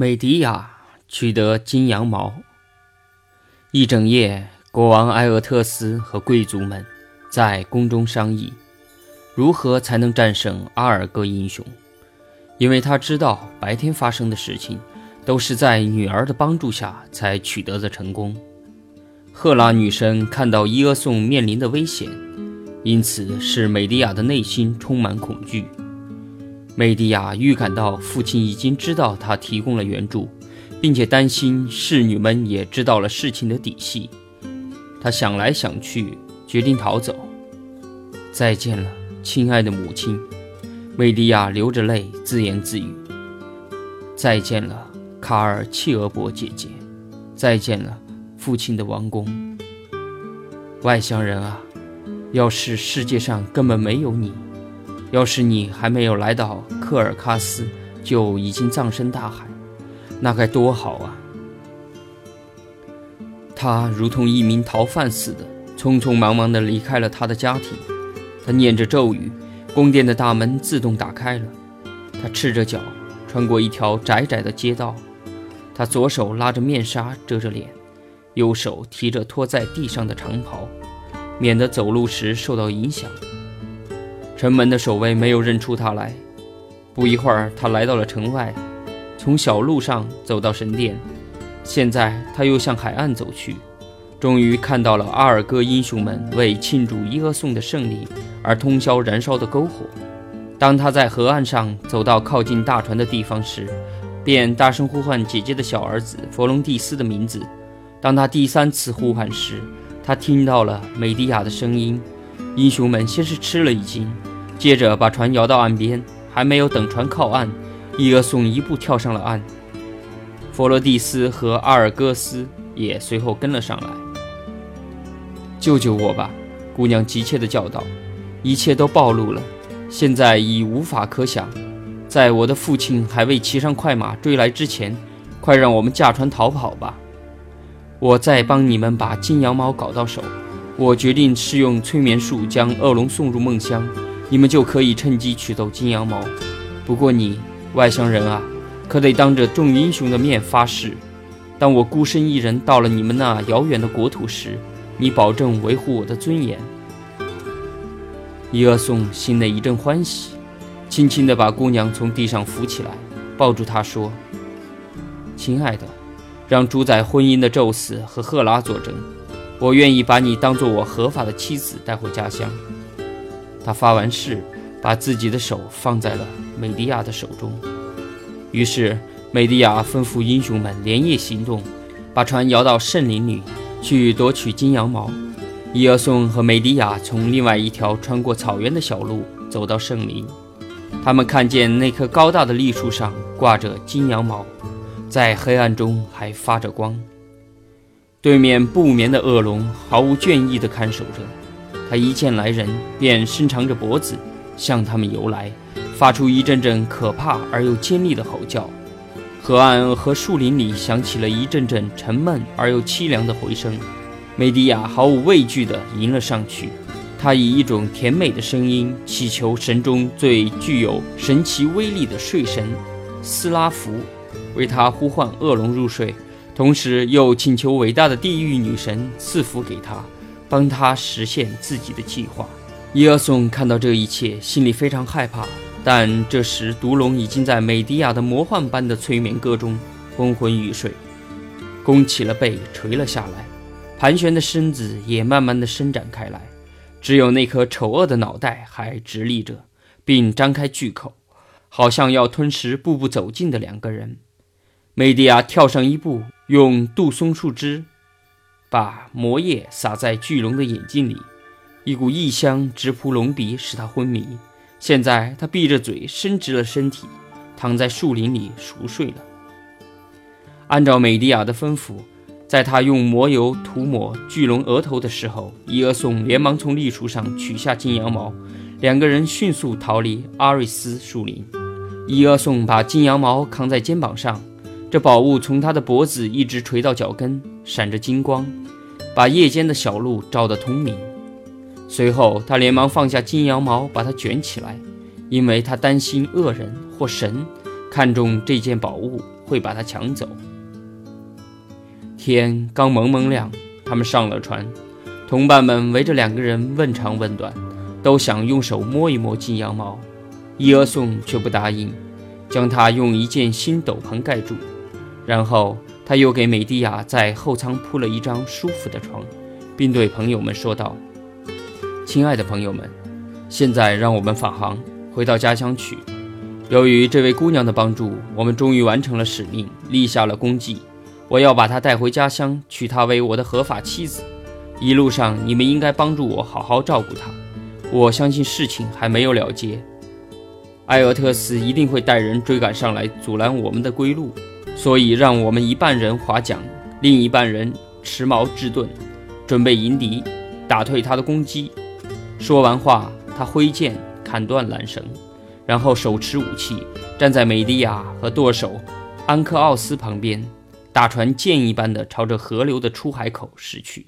美迪亚取得金羊毛。一整夜，国王埃俄特斯和贵族们在宫中商议，如何才能战胜阿尔戈英雄。因为他知道白天发生的事情，都是在女儿的帮助下才取得的成功。赫拉女神看到伊俄宋面临的危险，因此使美迪亚的内心充满恐惧。美迪亚预感到父亲已经知道他提供了援助，并且担心侍女们也知道了事情的底细。他想来想去，决定逃走。再见了，亲爱的母亲。美迪亚流着泪自言自语：“再见了，卡尔契俄伯姐姐。再见了，父亲的王宫。外乡人啊，要是世界上根本没有你。”要是你还没有来到科尔喀斯，就已经葬身大海，那该多好啊！他如同一名逃犯似的，匆匆忙忙地离开了他的家庭。他念着咒语，宫殿的大门自动打开了。他赤着脚穿过一条窄窄的街道，他左手拉着面纱遮着脸，右手提着拖在地上的长袍，免得走路时受到影响。城门的守卫没有认出他来。不一会儿，他来到了城外，从小路上走到神殿。现在，他又向海岸走去，终于看到了阿尔戈英雄们为庆祝伊俄颂的胜利而通宵燃烧的篝火。当他在河岸上走到靠近大船的地方时，便大声呼唤姐姐的小儿子佛隆蒂斯的名字。当他第三次呼喊时，他听到了美迪亚的声音。英雄们先是吃了一惊。接着把船摇到岸边，还没有等船靠岸，伊俄宋一步跳上了岸。佛罗蒂斯和阿尔戈斯也随后跟了上来。救救我吧！姑娘急切地叫道：“一切都暴露了，现在已无法可想。在我的父亲还未骑上快马追来之前，快让我们驾船逃跑吧！我再帮你们把金羊毛搞到手。我决定试用催眠术将恶龙送入梦乡。”你们就可以趁机取走金羊毛，不过你外乡人啊，可得当着众英雄的面发誓：当我孤身一人到了你们那遥远的国土时，你保证维护我的尊严。伊俄宋心内一阵欢喜，轻轻地把姑娘从地上扶起来，抱住她说：“亲爱的，让主宰婚姻的宙斯和赫拉作证，我愿意把你当做我合法的妻子带回家乡。”他发完誓，把自己的手放在了美迪亚的手中。于是，美迪亚吩咐英雄们连夜行动，把船摇到圣林里去夺取金羊毛。伊尔宋和美迪亚从另外一条穿过草原的小路走到圣林，他们看见那棵高大的栗树上挂着金羊毛，在黑暗中还发着光。对面不眠的恶龙毫无倦意地看守着。他一见来人，便伸长着脖子向他们游来，发出一阵阵可怕而又尖利的吼叫。河岸和树林里响起了一阵阵沉闷而又凄凉的回声。梅迪亚毫无畏惧地迎了上去，他以一种甜美的声音祈求神中最具有神奇威力的睡神斯拉夫为他呼唤恶龙入睡，同时又请求伟大的地狱女神赐福给他。帮他实现自己的计划。伊尔松看到这一切，心里非常害怕。但这时，毒龙已经在美迪亚的魔幻般的催眠歌中昏昏欲睡，弓起了背，垂了下来，盘旋的身子也慢慢的伸展开来，只有那颗丑恶的脑袋还直立着，并张开巨口，好像要吞食步步走近的两个人。美迪亚跳上一步，用杜松树枝。把魔液洒在巨龙的眼睛里，一股异香直扑龙鼻，使他昏迷。现在他闭着嘴，伸直了身体，躺在树林里熟睡了。按照美迪亚的吩咐，在他用魔油涂抹巨龙额头的时候，伊俄宋连忙从栗树上取下金羊毛，两个人迅速逃离阿瑞斯树林。伊俄宋把金羊毛扛在肩膀上。这宝物从他的脖子一直垂到脚跟，闪着金光，把夜间的小路照得通明。随后，他连忙放下金羊毛，把它卷起来，因为他担心恶人或神看中这件宝物会把它抢走。天刚蒙蒙亮，他们上了船，同伴们围着两个人问长问短，都想用手摸一摸金羊毛。伊阿宋却不答应，将他用一件新斗篷盖住，然后他又给美蒂亚在后舱铺了一张舒服的床，并对朋友们说道：“亲爱的朋友们，现在让我们返航，回到家乡去。由于这位姑娘的帮助，我们终于完成了使命，立下了功绩。我要把她带回家乡，娶她为我的合法妻子。一路上，你们应该帮助我好好照顾她。我相信事情还没有了结。”埃俄特斯一定会带人追赶上来，阻拦我们的归路，所以让我们一半人划桨，另一半人持矛制盾，准备迎敌，打退他的攻击。说完话，他挥剑砍断缆绳，然后手持武器，站在美迪亚和舵手安克奥斯旁边，大船箭一般的朝着河流的出海口驶去。